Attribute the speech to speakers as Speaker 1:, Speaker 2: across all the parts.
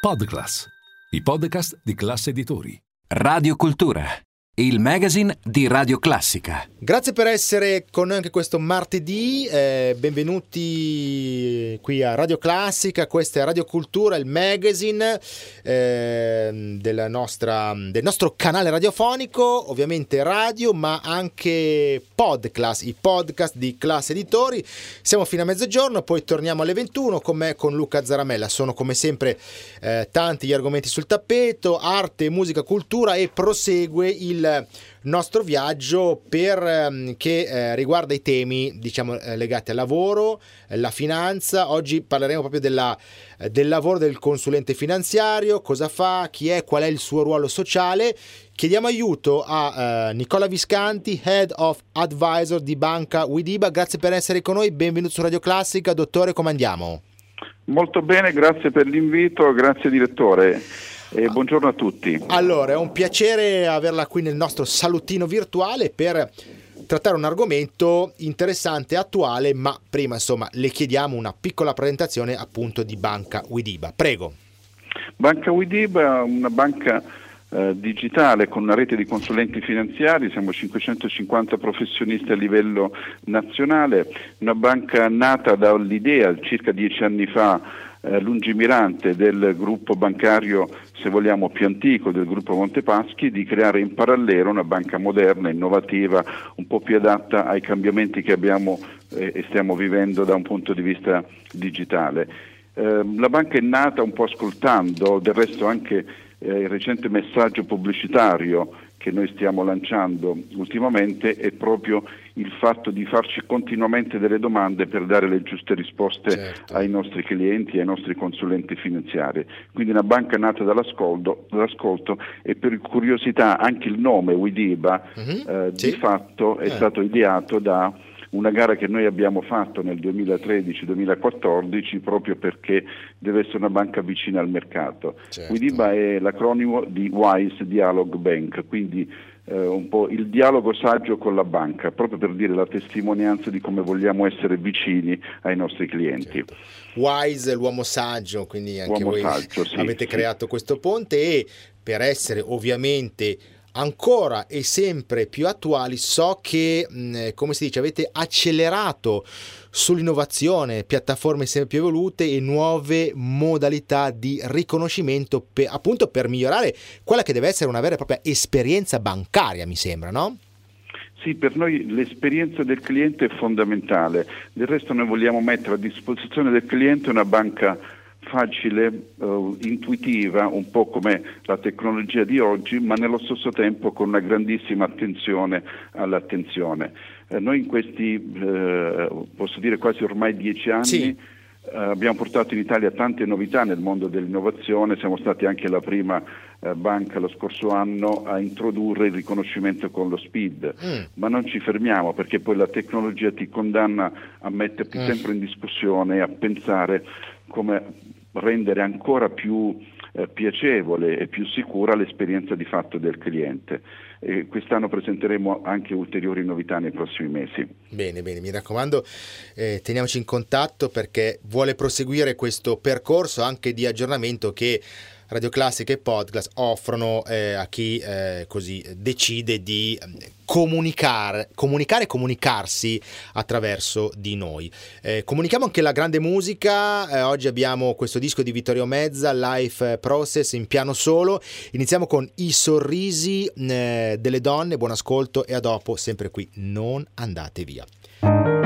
Speaker 1: Podclass, i podcast di classe editori.
Speaker 2: Radio Cultura, il magazine di Radio Classica.
Speaker 3: Grazie per essere con noi anche questo martedì, eh, benvenuti qui a Radio Classica, questa è Radio Cultura, il magazine eh, nostra, del nostro canale radiofonico, ovviamente radio ma anche podcast, i podcast di Classe Editori. Siamo fino a mezzogiorno, poi torniamo alle 21 con me, con Luca Zaramella. Sono come sempre eh, tanti gli argomenti sul tappeto, arte, musica, cultura e prosegue il nostro viaggio per, ehm, che eh, riguarda i temi diciamo, eh, legati al lavoro, la finanza. Oggi parleremo proprio della, eh, del lavoro del consulente finanziario, cosa fa, chi è, qual è il suo ruolo sociale. Chiediamo aiuto a uh, Nicola Viscanti, Head of Advisor di Banca Widiba. Grazie per essere con noi, benvenuto su Radio Classica. Dottore, come andiamo?
Speaker 4: Molto bene, grazie per l'invito, grazie direttore. E buongiorno a tutti.
Speaker 3: Allora, è un piacere averla qui nel nostro salutino virtuale per trattare un argomento interessante e attuale, ma prima insomma le chiediamo una piccola presentazione appunto di Banca Widiba. Prego.
Speaker 4: Banca Widiba è una banca eh, digitale con una rete di consulenti finanziari, siamo 550 professionisti a livello nazionale, una banca nata dall'idea circa dieci anni fa eh, lungimirante del gruppo bancario, se vogliamo, più antico del gruppo Montepaschi, di creare in parallelo una banca moderna, innovativa, un po' più adatta ai cambiamenti che abbiamo eh, e stiamo vivendo da un punto di vista digitale. Eh, la banca è nata un po' ascoltando, del resto anche eh, il recente messaggio pubblicitario che noi stiamo lanciando ultimamente è proprio il fatto di farci continuamente delle domande per dare le giuste risposte certo. ai nostri clienti, ai nostri consulenti finanziari. Quindi una banca nata dall'ascolto, dall'ascolto e per curiosità anche il nome Widiba uh-huh. eh, sì. di fatto è eh. stato ideato da una gara che noi abbiamo fatto nel 2013-2014 proprio perché deve essere una banca vicina al mercato. Certo. Widiba è l'acronimo di Wise Dialog Bank, quindi eh, un po' il dialogo saggio con la banca, proprio per dire la testimonianza di come vogliamo essere vicini ai nostri clienti. Certo.
Speaker 3: Wise, l'uomo saggio, quindi anche uomo voi saggio, sì, avete sì. creato questo ponte e per essere ovviamente ancora e sempre più attuali, so che, come si dice, avete accelerato sull'innovazione, piattaforme sempre più evolute e nuove modalità di riconoscimento per, appunto per migliorare quella che deve essere una vera e propria esperienza bancaria, mi sembra, no?
Speaker 4: Sì, per noi l'esperienza del cliente è fondamentale, del resto noi vogliamo mettere a disposizione del cliente una banca facile, uh, intuitiva, un po' come la tecnologia di oggi, ma nello stesso tempo con una grandissima attenzione all'attenzione. Eh, noi in questi, eh, posso dire quasi ormai dieci anni, sì. eh, abbiamo portato in Italia tante novità nel mondo dell'innovazione, siamo stati anche la prima eh, banca lo scorso anno a introdurre il riconoscimento con lo SPID, mm. ma non ci fermiamo perché poi la tecnologia ti condanna a metterti mm. sempre in discussione e a pensare come rendere ancora più eh, piacevole e più sicura l'esperienza di fatto del cliente. E quest'anno presenteremo anche ulteriori novità nei prossimi mesi.
Speaker 3: Bene, bene, mi raccomando, eh, teniamoci in contatto perché vuole proseguire questo percorso anche di aggiornamento che Radio Classica e Podcast offrono eh, a chi eh, così decide di mm, comunicare, comunicare e comunicarsi attraverso di noi. Eh, comunichiamo anche la grande musica, eh, oggi abbiamo questo disco di Vittorio Mezza, Life Process in piano solo, iniziamo con I sorrisi eh, delle donne, buon ascolto e a dopo sempre qui, non andate via.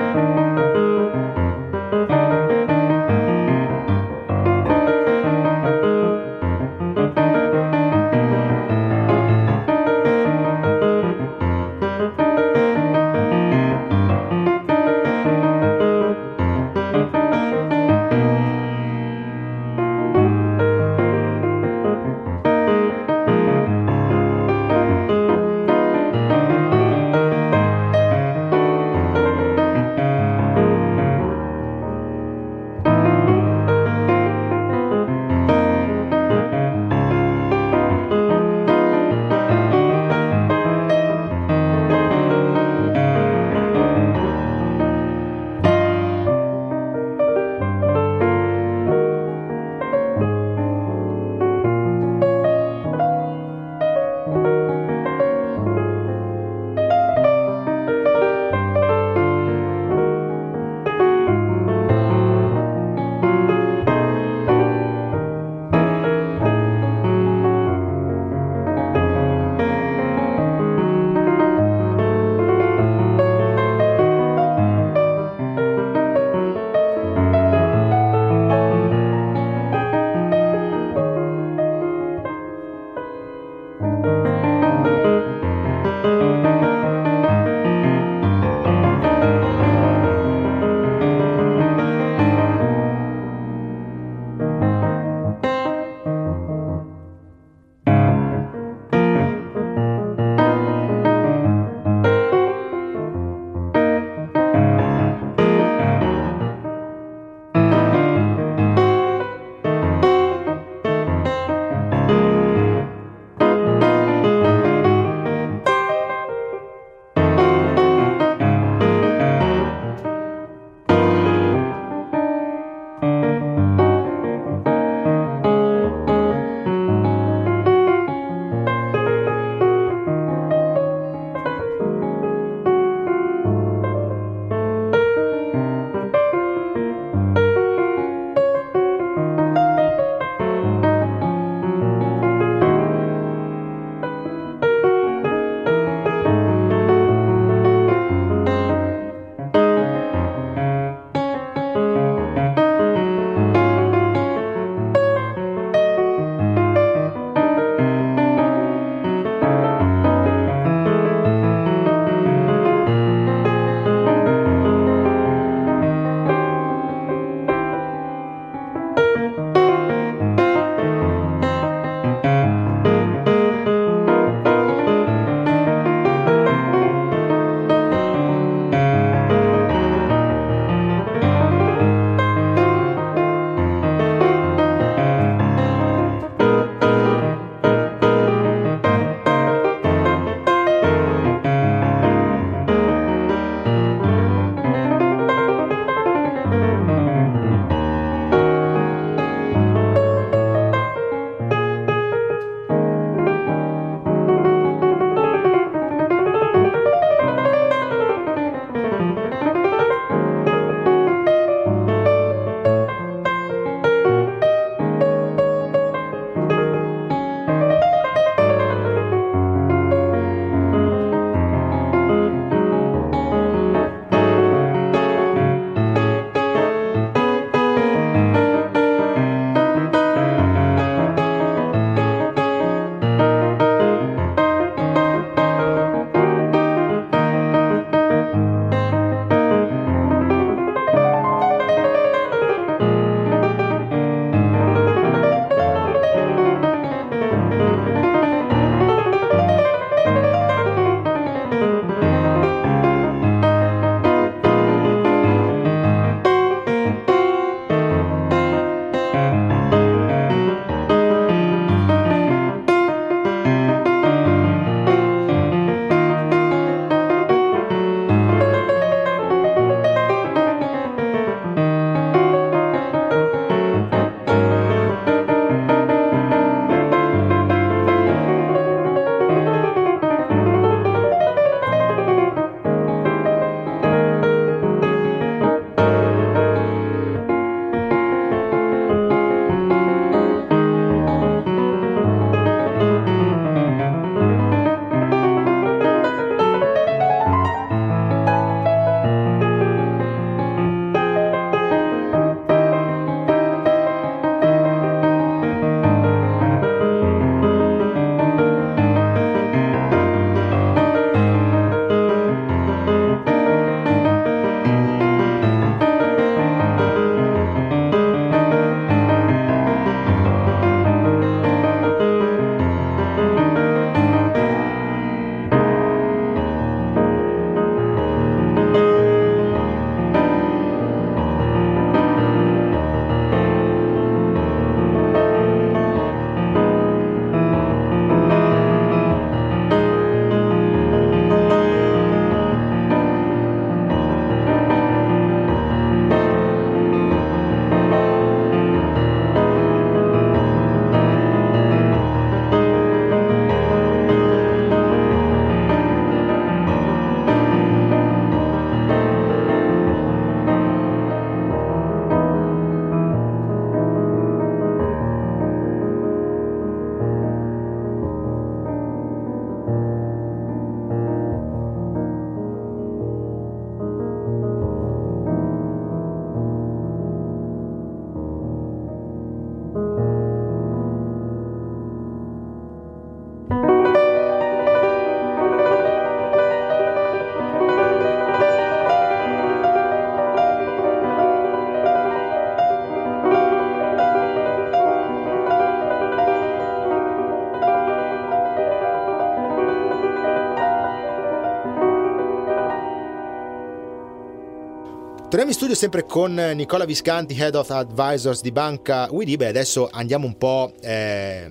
Speaker 3: Torniamo in studio sempre con Nicola Viscanti, Head of Advisors di Banca Uidi. adesso andiamo un po' eh,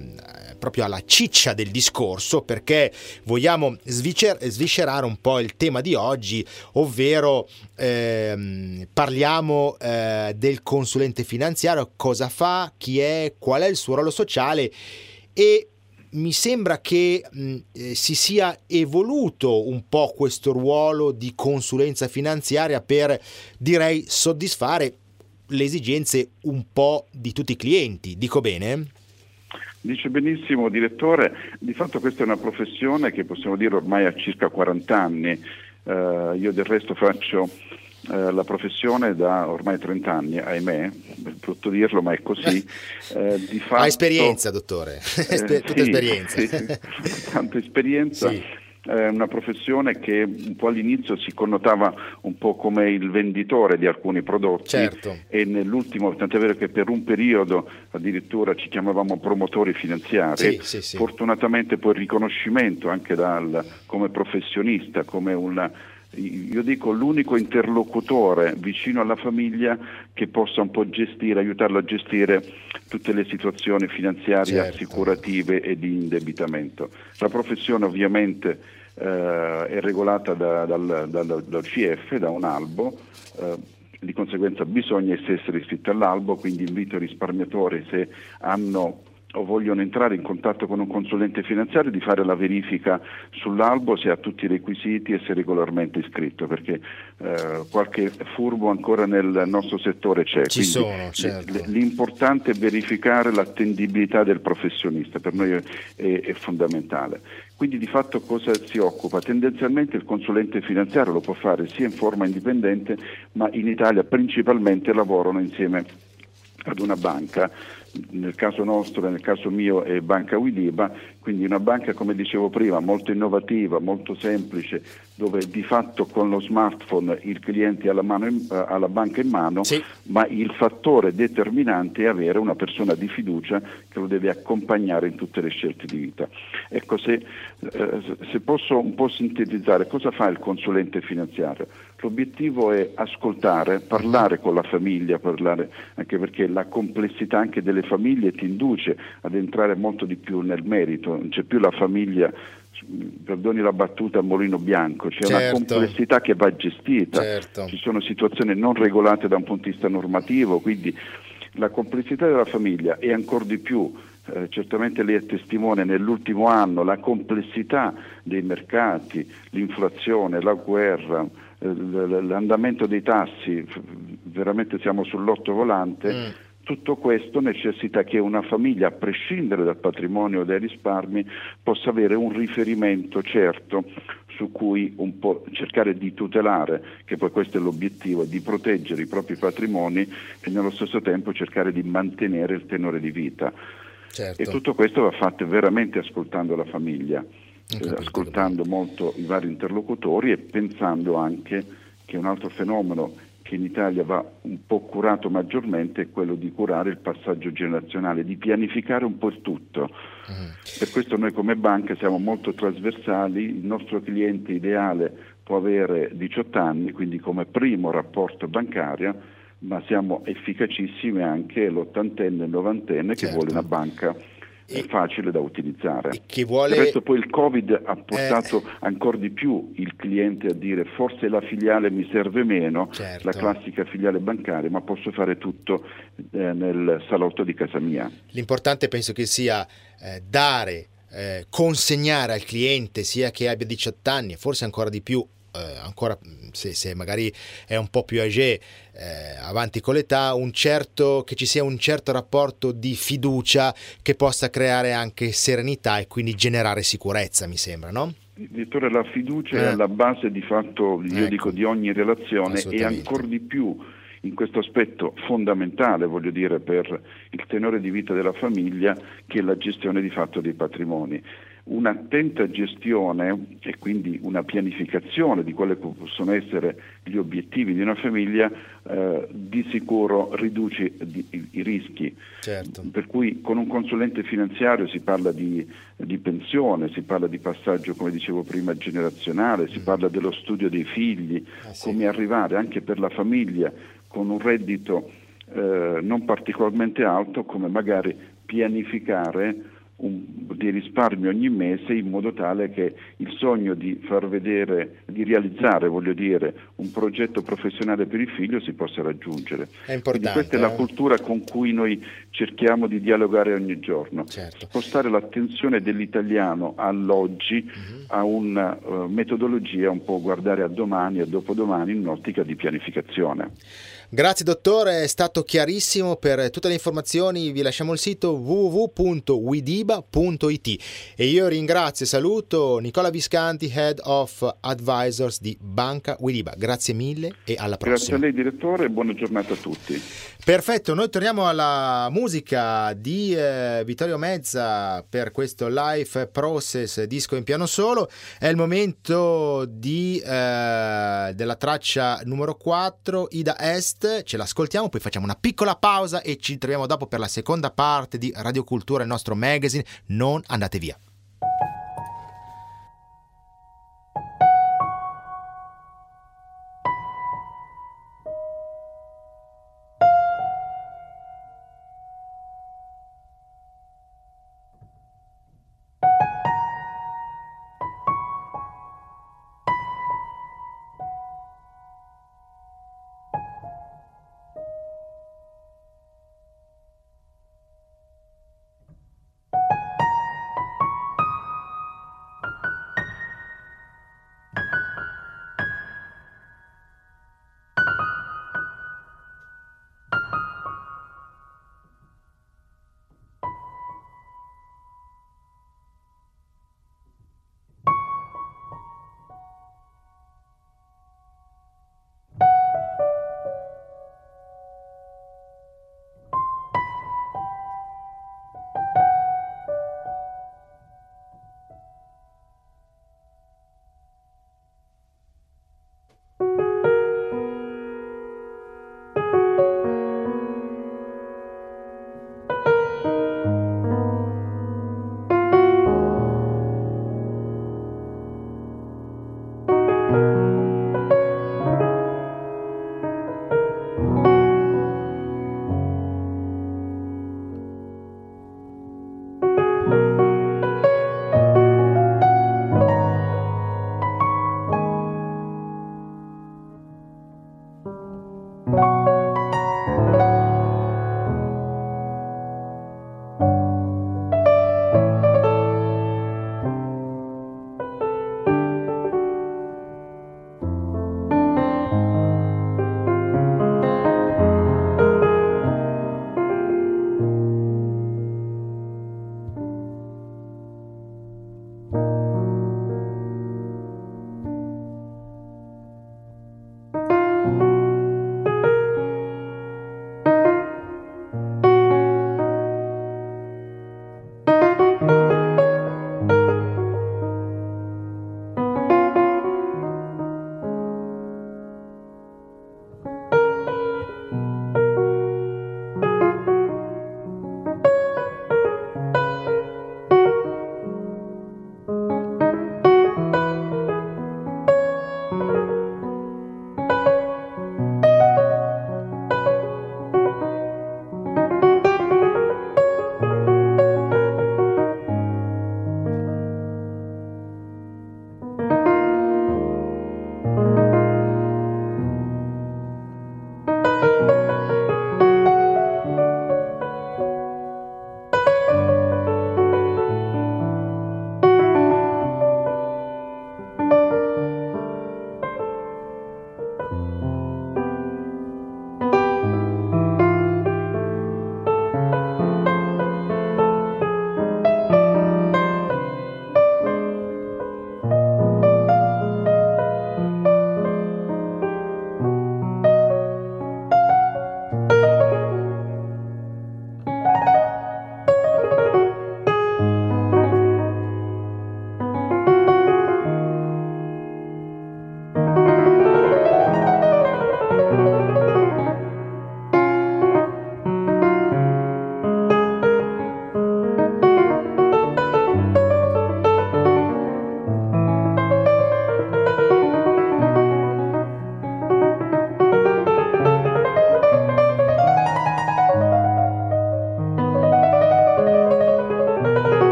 Speaker 3: proprio alla ciccia del discorso perché vogliamo sviscer- sviscerare un po' il tema di oggi, ovvero ehm, parliamo eh, del consulente finanziario, cosa fa, chi è, qual è il suo ruolo sociale e mi sembra che mh, eh, si sia evoluto un po' questo ruolo di consulenza finanziaria per, direi, soddisfare le esigenze un po' di tutti i clienti. Dico bene?
Speaker 4: Dice benissimo, direttore, di fatto questa è una professione che possiamo dire ormai ha circa 40 anni. Uh, io del resto faccio eh, la professione da ormai 30 anni, ahimè, è brutto dirlo, ma è così.
Speaker 3: Eh, di fatto, ha esperienza, dottore, eh, tutta sì, esperienza.
Speaker 4: Sì, tanta esperienza. Sì. Una professione che un po' all'inizio si connotava un po' come il venditore di alcuni prodotti
Speaker 3: certo.
Speaker 4: e nell'ultimo, tant'è vero che per un periodo addirittura ci chiamavamo promotori finanziari,
Speaker 3: sì, sì,
Speaker 4: fortunatamente poi il riconoscimento anche dal, come professionista, come una io dico l'unico interlocutore vicino alla famiglia che possa un po' gestire, aiutarlo a gestire tutte le situazioni finanziarie, certo. assicurative e di indebitamento. La professione ovviamente eh, è regolata da, dal, dal, dal, CF, da un albo. Eh, di conseguenza bisogna essere iscritti all'albo, quindi invito i risparmiatori se hanno o vogliono entrare in contatto con un consulente finanziario di fare la verifica sull'albo se ha tutti i requisiti e se è regolarmente iscritto perché eh, qualche furbo ancora nel nostro settore c'è.
Speaker 3: Ci sono, certo.
Speaker 4: L'importante è verificare l'attendibilità del professionista, per noi è, è, è fondamentale. Quindi di fatto cosa si occupa? Tendenzialmente il consulente finanziario lo può fare sia in forma indipendente ma in Italia principalmente lavorano insieme ad una banca nel caso nostro e nel caso mio è Banca Widiba, quindi una banca come dicevo prima molto innovativa, molto semplice, dove di fatto con lo smartphone il cliente ha la, in, ha la banca in mano,
Speaker 3: sì.
Speaker 4: ma il fattore determinante è avere una persona di fiducia che lo deve accompagnare in tutte le scelte di vita. Ecco, se, eh, se posso un po' sintetizzare, cosa fa il consulente finanziario? L'obiettivo è ascoltare, parlare con la famiglia, parlare, anche perché la complessità anche delle famiglie ti induce ad entrare molto di più nel merito, non c'è più la famiglia perdoni la battuta a mulino bianco, c'è certo. una complessità che va gestita,
Speaker 3: certo.
Speaker 4: ci sono situazioni non regolate da un punto di vista normativo, quindi la complessità della famiglia e ancora di più, eh, certamente lei è testimone nell'ultimo anno, la complessità dei mercati, l'inflazione, la guerra, l'andamento dei tassi, veramente siamo sull'otto volante, mm. tutto questo necessita che una famiglia, a prescindere dal patrimonio o dai risparmi, possa avere un riferimento certo su cui un po' cercare di tutelare, che poi questo è l'obiettivo, di proteggere i propri patrimoni e nello stesso tempo cercare di mantenere il tenore di vita.
Speaker 3: Certo.
Speaker 4: E tutto questo va fatto veramente ascoltando la famiglia eh, ascoltando molto i vari interlocutori e pensando anche che un altro fenomeno che in Italia va un po' curato maggiormente è quello di curare il passaggio generazionale, di pianificare un po' il tutto. Uh-huh. Per questo noi come banca siamo molto trasversali, il nostro cliente ideale può avere 18 anni, quindi come primo rapporto bancario, ma siamo efficacissimi anche l'ottantenne e il novantenne certo. che vuole una banca è facile da utilizzare.
Speaker 3: Chi vuole...
Speaker 4: Del resto poi il Covid ha portato eh... ancora di più il cliente a dire forse la filiale mi serve meno,
Speaker 3: certo.
Speaker 4: la classica filiale bancaria, ma posso fare tutto eh, nel salotto di casa mia.
Speaker 3: L'importante penso che sia eh, dare, eh, consegnare al cliente, sia che abbia 18 anni, forse ancora di più, eh, ancora se, se, magari è un po' più âgé, eh, avanti con l'età, un certo, che ci sia un certo rapporto di fiducia che possa creare anche serenità e quindi generare sicurezza, mi sembra, no?
Speaker 4: Direttore, la fiducia eh. è alla base di fatto, io ecco. dico, di ogni relazione e ancora di più in questo aspetto fondamentale, voglio dire, per il tenore di vita della famiglia, che è la gestione di fatto dei patrimoni un'attenta gestione e quindi una pianificazione di quali possono essere gli obiettivi di una famiglia eh, di sicuro riduce di, i, i, rischi. Certo. Per cui con un consulente finanziario si parla di, di, pensione, si parla di passaggio, come dicevo prima, generazionale, si mm. parla dello studio dei figli, ah, sì. come arrivare anche per la famiglia con un reddito eh, non particolarmente alto, come magari pianificare un, di risparmio ogni mese in modo tale che il sogno di far vedere, di realizzare, voglio dire, un progetto professionale per il figlio si possa raggiungere.
Speaker 3: È importante.
Speaker 4: questa è la eh? cultura con cui noi cerchiamo di dialogare ogni giorno. Certo. Spostare l'attenzione dell'italiano all'oggi uh-huh. a una uh, metodologia un po' guardare a domani e a dopodomani in un'ottica di pianificazione.
Speaker 3: Grazie dottore, è stato chiarissimo. Per tutte le informazioni vi lasciamo il sito www.widiba.it e io ringrazio e saluto Nicola Viscanti, Head of Advisors di Banca Widiba. Grazie mille e alla prossima.
Speaker 4: Grazie a lei direttore e buona giornata a tutti.
Speaker 3: Perfetto, noi torniamo alla musica di eh, Vittorio Mezza per questo Life Process disco in piano solo. È il momento di, eh, della traccia numero 4, Ida Est ce l'ascoltiamo, poi facciamo una piccola pausa e ci troviamo dopo per la seconda parte di Radio Cultura, il nostro magazine. Non andate via.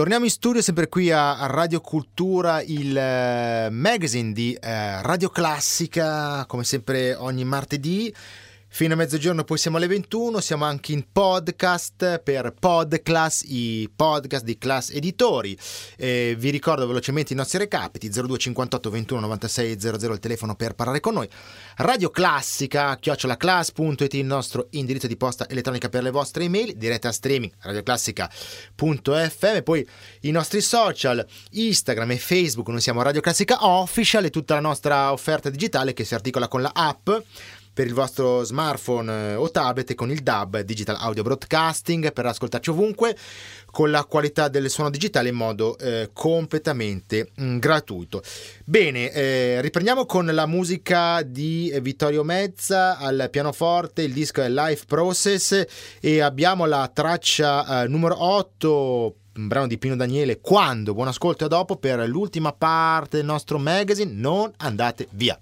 Speaker 3: Torniamo in studio sempre qui a, Radio Cultura, il eh, magazine di eh, Radio Classica, come sempre ogni martedì. Fino a mezzogiorno poi siamo alle 21, siamo anche in podcast per Podclass, i podcast di Class Editori. Eh, vi ricordo velocemente i nostri recapiti, 0258 21 96 00 il telefono per parlare con noi. Radio Classica, chiocciolaclass.it il nostro indirizzo di posta elettronica per le vostre email, diretta streaming radioclassica.fm, poi i nostri social, Instagram e Facebook, noi siamo Radio Classica Official e tutta la nostra offerta digitale che si articola con la app per il vostro smartphone eh, o tablet con il DAB Digital Audio Broadcasting per ascoltarci ovunque con la qualità del suono digitale in modo eh, completamente mh, mm, gratuito. Bene, eh, riprendiamo con la musica di Vittorio Mezza al pianoforte, il disco è Life Process e abbiamo la traccia eh, numero 8 un brano di Pino Daniele quando buon ascolto a dopo per l'ultima parte del nostro magazine non andate via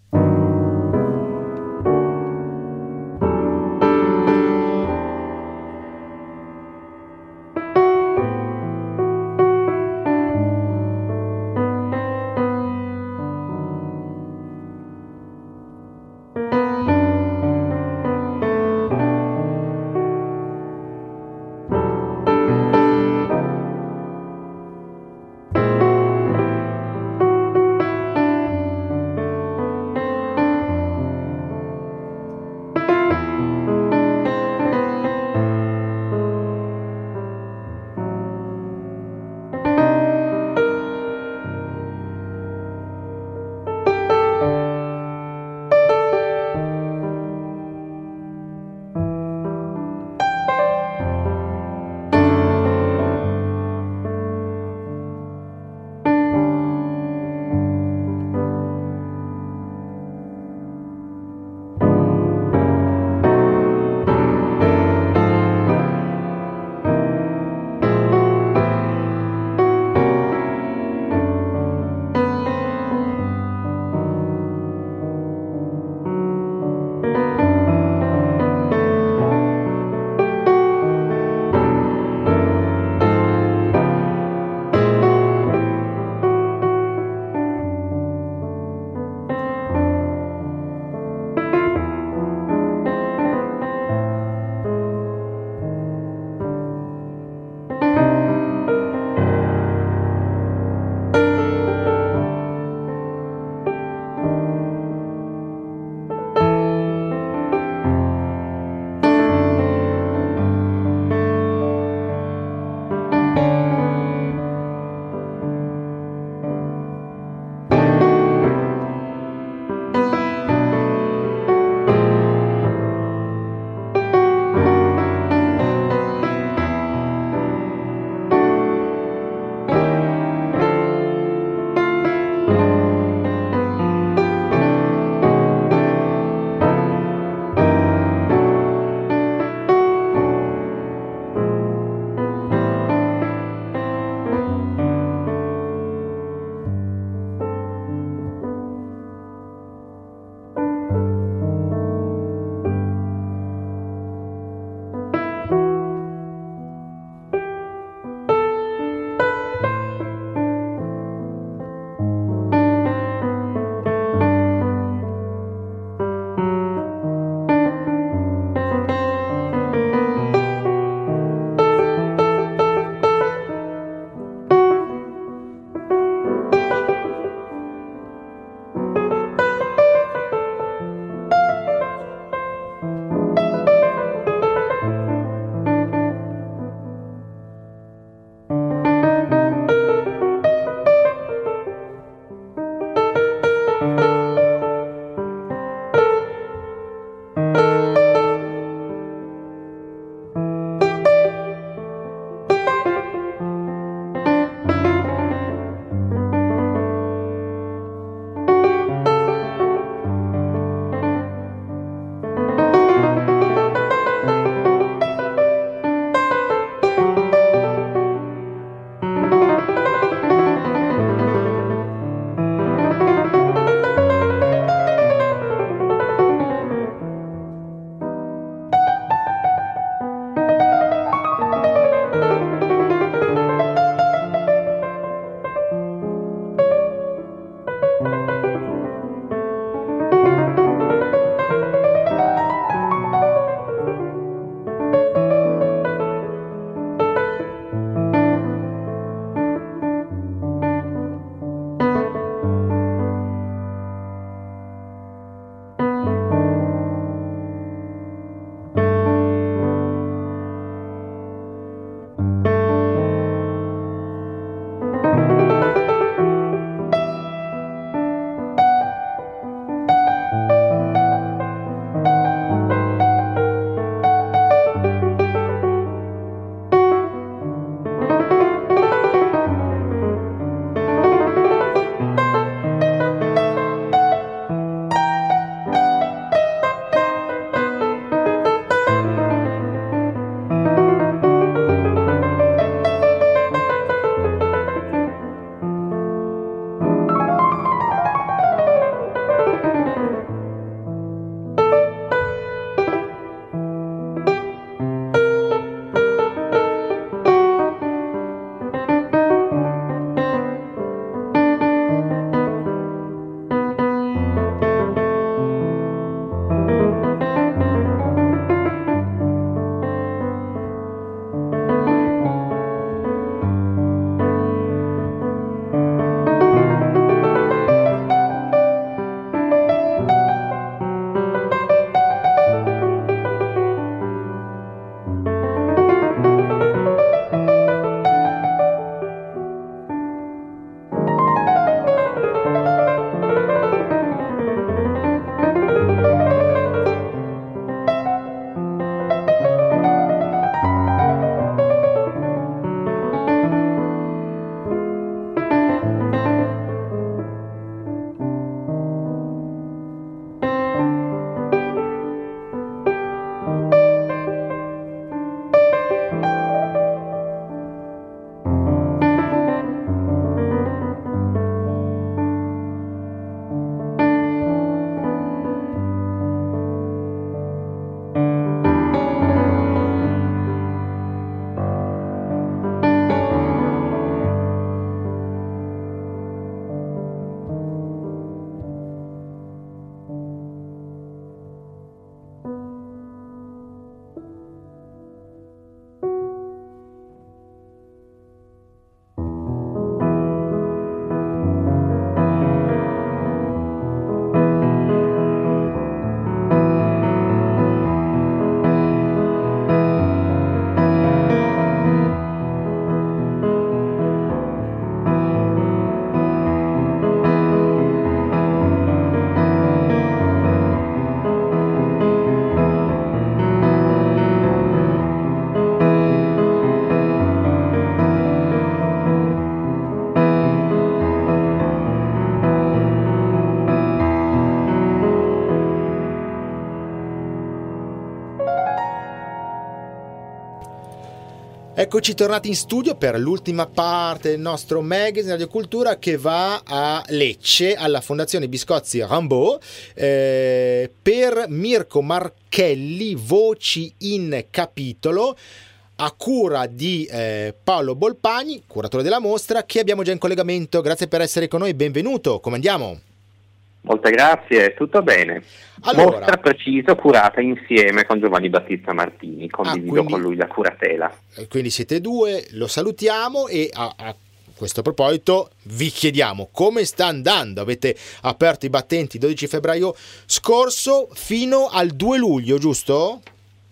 Speaker 3: Eccoci tornati in studio per l'ultima parte del nostro magazine Radio Cultura che va a Lecce alla Fondazione Biscozzi Rambaud eh, per Mirko Marchelli Voci in capitolo a cura di eh, Paolo Bolpagni, curatore della mostra, che abbiamo già in collegamento. Grazie per essere con noi, benvenuto, come andiamo?
Speaker 5: Molte grazie, tutto bene. Allora, Mostra preciso curata insieme con Giovanni Battista Martini, condivido ah, quindi, con lui la curatela.
Speaker 3: Eh, quindi siete due, lo salutiamo e a, a questo proposito vi chiediamo come sta andando. Avete aperto i battenti il 12 febbraio scorso fino al 2 luglio, giusto?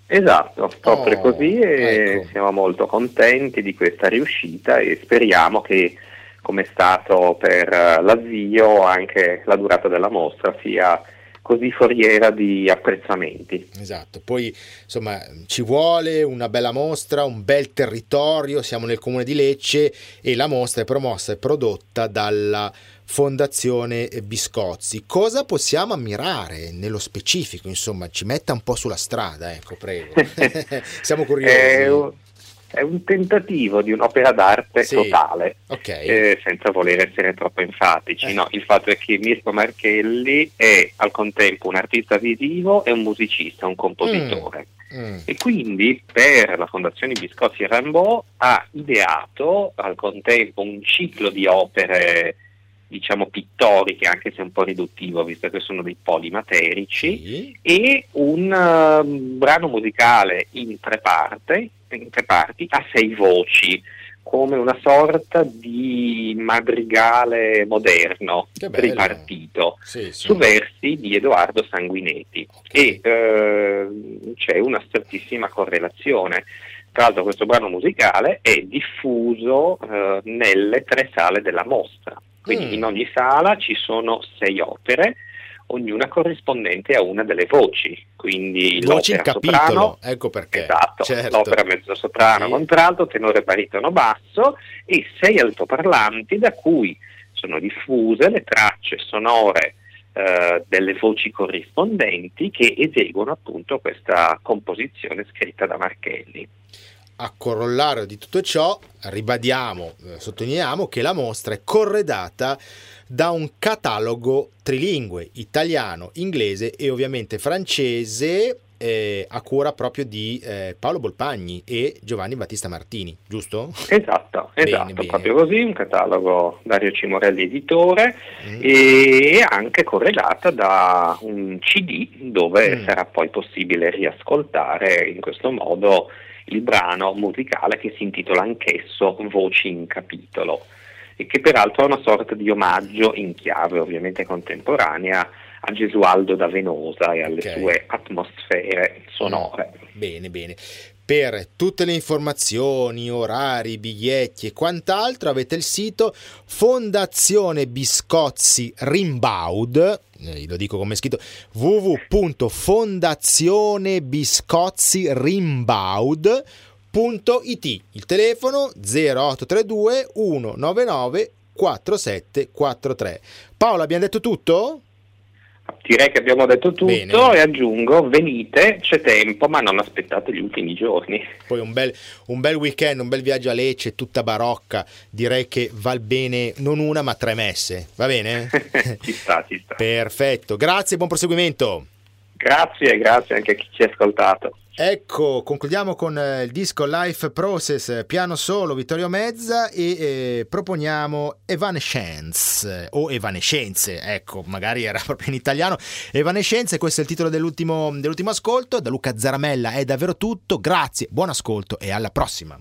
Speaker 5: Esatto, proprio oh, così e ecco. siamo molto contenti di questa riuscita e speriamo che come è stato per eh, l'avvio, anche la durata della mostra sia così foriera di apprezzamenti.
Speaker 3: Esatto, poi insomma ci vuole una bella mostra, un bel territorio, siamo nel comune di Lecce e la mostra è promossa e prodotta dalla Fondazione Biscozzi. Cosa possiamo ammirare nello specifico? Insomma, ci metta un po' sulla strada, ecco, prego. siamo curiosi
Speaker 5: è un tentativo di un'opera d'arte sì. totale, okay. eh, senza voler essere troppo enfatici. Eh. No, il fatto è che Mirko Marchelli è al contempo un artista visivo e un musicista, un compositore. Mm. Mm. E quindi per la Fondazione Biscotti Rimbaud ha ideato al contempo un ciclo di opere diciamo pittoriche, anche se un po' riduttivo, visto che sono dei polimaterici, sì. e un uh, brano musicale in tre parti, in tre parti, a sei voci, come una sorta di madrigale moderno ripartito sì, sì. su versi di Edoardo Sanguinetti okay. e eh, c'è una strettissima correlazione. Tra l'altro questo brano musicale è diffuso eh, nelle tre sale della mostra, quindi mm. in ogni sala ci sono sei opere ognuna corrispondente a una delle voci, quindi
Speaker 3: voci in capitolo, soprano, ecco perché.
Speaker 5: Esatto, certo. l'opera mezzo soprano, sì. contralto, tenore baritono basso e sei altoparlanti da cui sono diffuse le tracce sonore eh, delle voci corrispondenti che eseguono appunto questa composizione scritta da Marchelli.
Speaker 3: A corollario di tutto ciò, ribadiamo, eh, sottolineiamo che la mostra è corredata da un catalogo trilingue, italiano, inglese e ovviamente francese, eh, a cura proprio di eh, Paolo Bolpagni e Giovanni Battista Martini, giusto?
Speaker 5: Esatto, bene, esatto, bene. proprio così, un catalogo Dario Cimorelli editore mm. e anche correlata da un CD dove mm. sarà poi possibile riascoltare in questo modo il brano musicale che si intitola anch'esso Voci in capitolo e che peraltro è una sorta di omaggio in chiave ovviamente contemporanea a Gesualdo da Venosa e alle okay. sue atmosfere sonore.
Speaker 3: Mm. Bene, bene. Per tutte le informazioni, orari, biglietti e quant'altro avete il sito Fondazione Biscozzi Rimbaud, eh, lo dico come è scritto, www.fondazioneBiscozziRimbaud.it il telefono 0832 199 4743 Paolo abbiamo detto tutto?
Speaker 5: Direi che abbiamo detto tutto Bene. e aggiungo, venite, c'è tempo, ma non aspettate gli ultimi giorni.
Speaker 3: Poi un bel, un bel weekend, un bel viaggio a Lecce, tutta barocca, direi che val bene non una ma tre messe, va bene?
Speaker 5: ci sta, ci sta.
Speaker 3: Perfetto, grazie, buon proseguimento.
Speaker 5: Grazie, grazie anche a chi ci ha ascoltato.
Speaker 3: Ecco, concludiamo con eh, il disco Life Process, piano solo, Vittorio Mezza e eh, proponiamo Evanescence o Evanescenze, ecco, magari era proprio in italiano. Evanescenze, questo è il titolo dell'ultimo, dell'ultimo ascolto. Da Luca Zaramella è davvero tutto, grazie, buon ascolto e alla prossima.